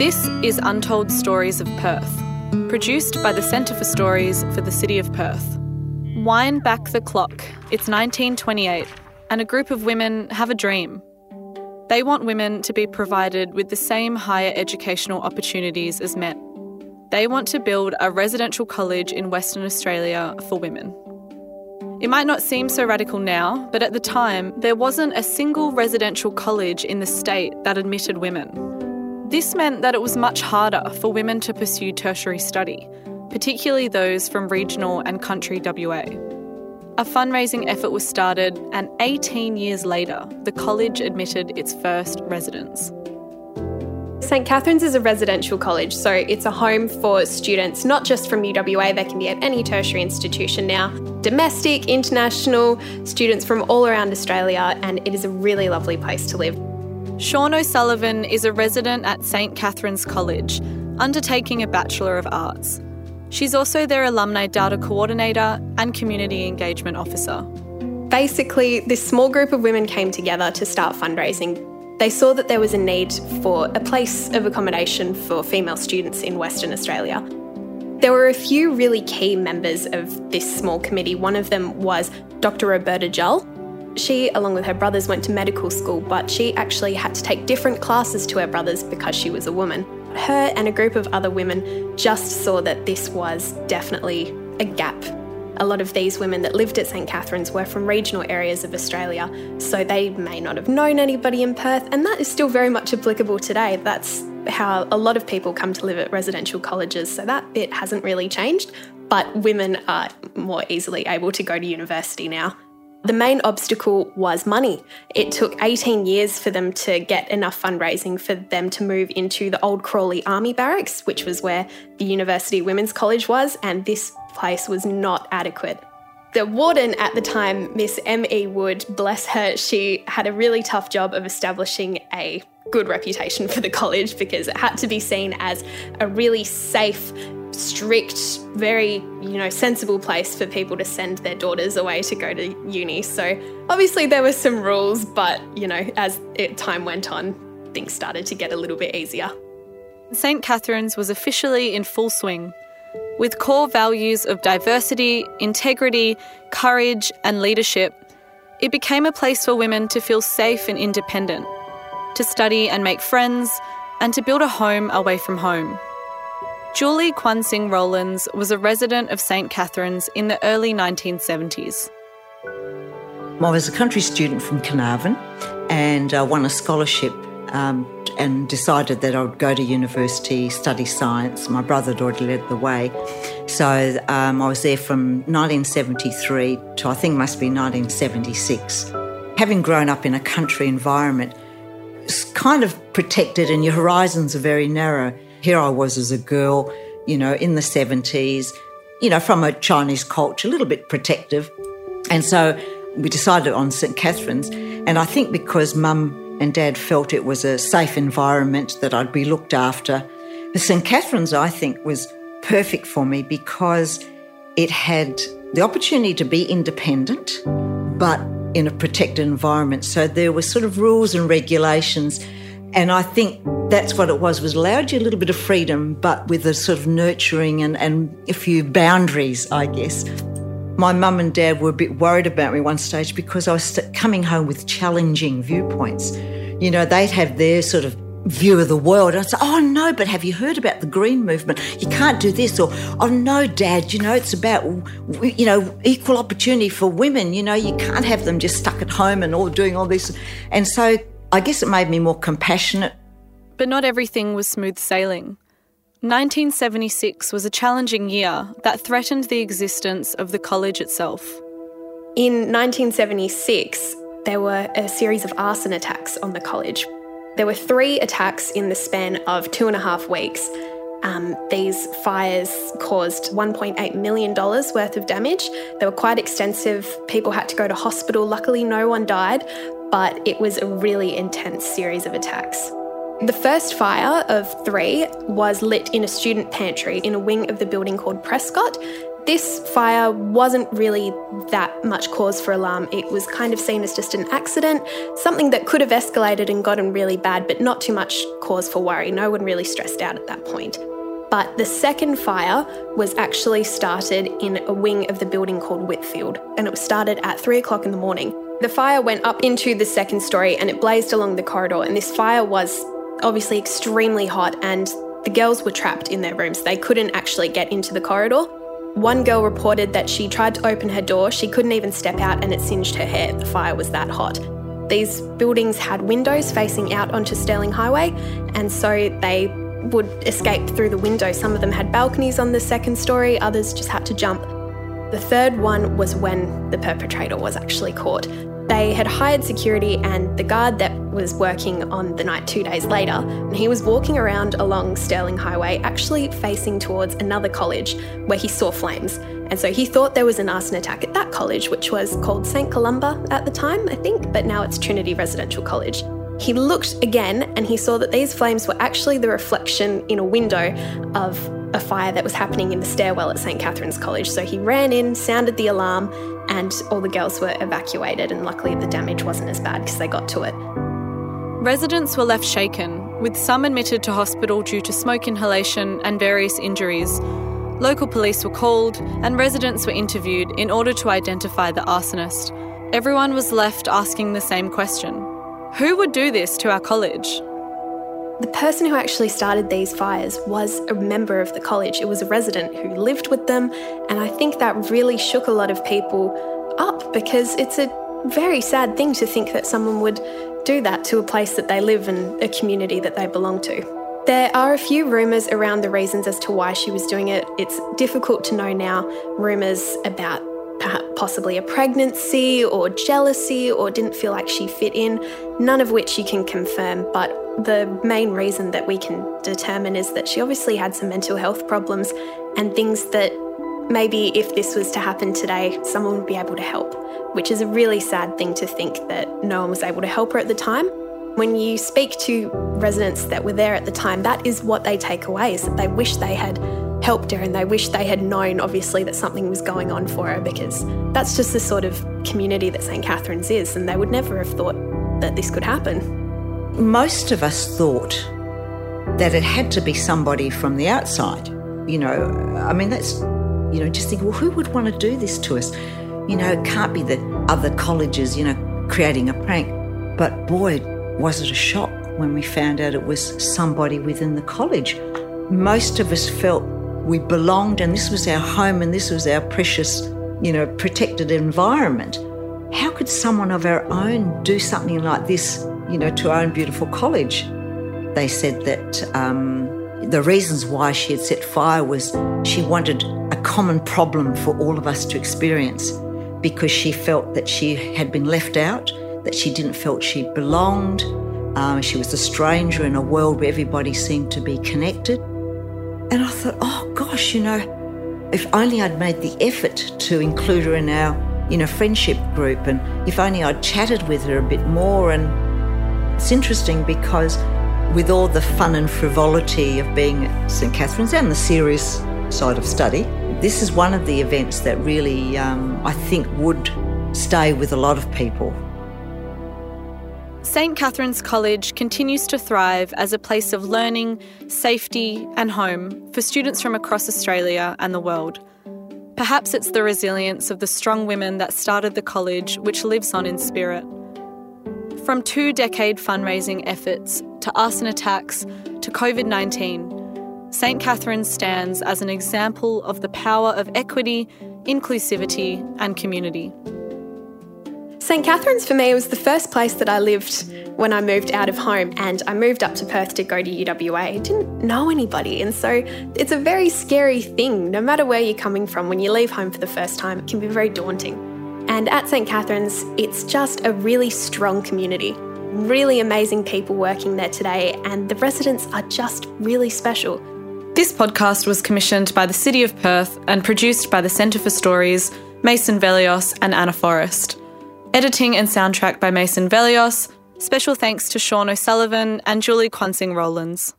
This is Untold Stories of Perth, produced by the Centre for Stories for the City of Perth. Wind back the clock. It's 1928, and a group of women have a dream. They want women to be provided with the same higher educational opportunities as men. They want to build a residential college in Western Australia for women. It might not seem so radical now, but at the time, there wasn't a single residential college in the state that admitted women. This meant that it was much harder for women to pursue tertiary study, particularly those from regional and country WA. A fundraising effort was started, and 18 years later, the college admitted its first residents. St Catherine's is a residential college, so it's a home for students not just from UWA, they can be at any tertiary institution now, domestic, international, students from all around Australia, and it is a really lovely place to live. Sean O'Sullivan is a resident at St Catherine's College, undertaking a Bachelor of Arts. She's also their alumni data coordinator and community engagement officer. Basically, this small group of women came together to start fundraising. They saw that there was a need for a place of accommodation for female students in Western Australia. There were a few really key members of this small committee. One of them was Dr. Roberta Jull, she, along with her brothers, went to medical school, but she actually had to take different classes to her brothers because she was a woman. Her and a group of other women just saw that this was definitely a gap. A lot of these women that lived at St Catherine's were from regional areas of Australia, so they may not have known anybody in Perth, and that is still very much applicable today. That's how a lot of people come to live at residential colleges, so that bit hasn't really changed, but women are more easily able to go to university now. The main obstacle was money. It took 18 years for them to get enough fundraising for them to move into the old Crawley Army Barracks, which was where the University Women's College was, and this place was not adequate. The warden at the time, Miss M.E. Wood, bless her, she had a really tough job of establishing a good reputation for the college because it had to be seen as a really safe, strict, very, you know, sensible place for people to send their daughters away to go to uni. So obviously there were some rules, but, you know, as it, time went on, things started to get a little bit easier. St. Catherine's was officially in full swing. With core values of diversity, integrity, courage, and leadership, it became a place for women to feel safe and independent, to study and make friends, and to build a home away from home. Julie Kwansing Rollins was a resident of St Catherine's in the early 1970s. I was a country student from Carnarvon and uh, won a scholarship um, and decided that I would go to university, study science. My brother had already led the way. So um, I was there from 1973 to I think must be 1976. Having grown up in a country environment, it's kind of protected and your horizons are very narrow. Here I was as a girl, you know, in the 70s, you know, from a Chinese culture, a little bit protective. And so we decided on St. Catherine's. And I think because mum and dad felt it was a safe environment that I'd be looked after, the St. Catherine's, I think, was perfect for me because it had the opportunity to be independent, but in a protected environment. So there were sort of rules and regulations and I think that's what it was, was allowed you a little bit of freedom, but with a sort of nurturing and, and a few boundaries, I guess. My mum and dad were a bit worried about me one stage because I was coming home with challenging viewpoints. You know, they'd have their sort of view of the world. And I'd say, oh, no, but have you heard about the green movement? You can't do this. Or, oh, no, Dad, you know, it's about, you know, equal opportunity for women. You know, you can't have them just stuck at home and all doing all this. And so I guess it made me more compassionate. But not everything was smooth sailing. 1976 was a challenging year that threatened the existence of the college itself. In 1976, there were a series of arson attacks on the college. There were three attacks in the span of two and a half weeks. Um, these fires caused $1.8 million worth of damage. They were quite extensive. People had to go to hospital. Luckily, no one died, but it was a really intense series of attacks. The first fire of three was lit in a student pantry in a wing of the building called Prescott. This fire wasn't really that much cause for alarm. It was kind of seen as just an accident, something that could have escalated and gotten really bad, but not too much cause for worry. No one really stressed out at that point. But the second fire was actually started in a wing of the building called Whitfield, and it was started at three o'clock in the morning. The fire went up into the second story and it blazed along the corridor, and this fire was obviously extremely hot, and the girls were trapped in their rooms. They couldn't actually get into the corridor. One girl reported that she tried to open her door, she couldn't even step out, and it singed her hair. The fire was that hot. These buildings had windows facing out onto Stirling Highway, and so they would escape through the window. Some of them had balconies on the second story, others just had to jump. The third one was when the perpetrator was actually caught. They had hired security, and the guard that was working on the night two days later, and he was walking around along Stirling Highway, actually facing towards another college where he saw flames. And so he thought there was an arson attack at that college, which was called St. Columba at the time, I think, but now it's Trinity Residential College. He looked again and he saw that these flames were actually the reflection in a window of a fire that was happening in the stairwell at St. Catherine's College. So he ran in, sounded the alarm, and all the girls were evacuated. And luckily, the damage wasn't as bad because they got to it. Residents were left shaken, with some admitted to hospital due to smoke inhalation and various injuries. Local police were called and residents were interviewed in order to identify the arsonist. Everyone was left asking the same question who would do this to our college? The person who actually started these fires was a member of the college. It was a resident who lived with them, and I think that really shook a lot of people up because it's a very sad thing to think that someone would do that to a place that they live and a community that they belong to. There are a few rumours around the reasons as to why she was doing it. It's difficult to know now. Rumours about perhaps possibly a pregnancy or jealousy or didn't feel like she fit in, none of which you can confirm. But the main reason that we can determine is that she obviously had some mental health problems and things that maybe if this was to happen today, someone would be able to help, which is a really sad thing to think that no one was able to help her at the time. When you speak to residents that were there at the time, that is what they take away is that they wish they had helped her and they wish they had known, obviously, that something was going on for her because that's just the sort of community that St. Catherine's is, and they would never have thought that this could happen. Most of us thought that it had to be somebody from the outside. You know, I mean, that's, you know, just think, well, who would want to do this to us? You know, it can't be the other colleges, you know, creating a prank. But boy, was it a shock when we found out it was somebody within the college. Most of us felt we belonged and this was our home and this was our precious, you know, protected environment. How could someone of our own do something like this, you know, to our own beautiful college? They said that um, the reasons why she had set fire was she wanted common problem for all of us to experience because she felt that she had been left out, that she didn't feel she belonged, um, she was a stranger in a world where everybody seemed to be connected. And I thought, oh gosh, you know, if only I'd made the effort to include her in our, you know, friendship group, and if only I'd chatted with her a bit more. And it's interesting because with all the fun and frivolity of being at St Catherine's and the serious side of study, this is one of the events that really, um, I think, would stay with a lot of people. St Catherine's College continues to thrive as a place of learning, safety, and home for students from across Australia and the world. Perhaps it's the resilience of the strong women that started the college which lives on in spirit. From two decade fundraising efforts to arson attacks to COVID 19, St Catherine's stands as an example of the power of equity, inclusivity, and community. St Catherine's for me was the first place that I lived when I moved out of home and I moved up to Perth to go to UWA. I didn't know anybody, and so it's a very scary thing. No matter where you're coming from, when you leave home for the first time, it can be very daunting. And at St Catherine's, it's just a really strong community. Really amazing people working there today, and the residents are just really special. This podcast was commissioned by the City of Perth and produced by the Centre for Stories, Mason Velios, and Anna Forrest. Editing and soundtrack by Mason Velios. Special thanks to Sean O'Sullivan and Julie Quansing Rowlands.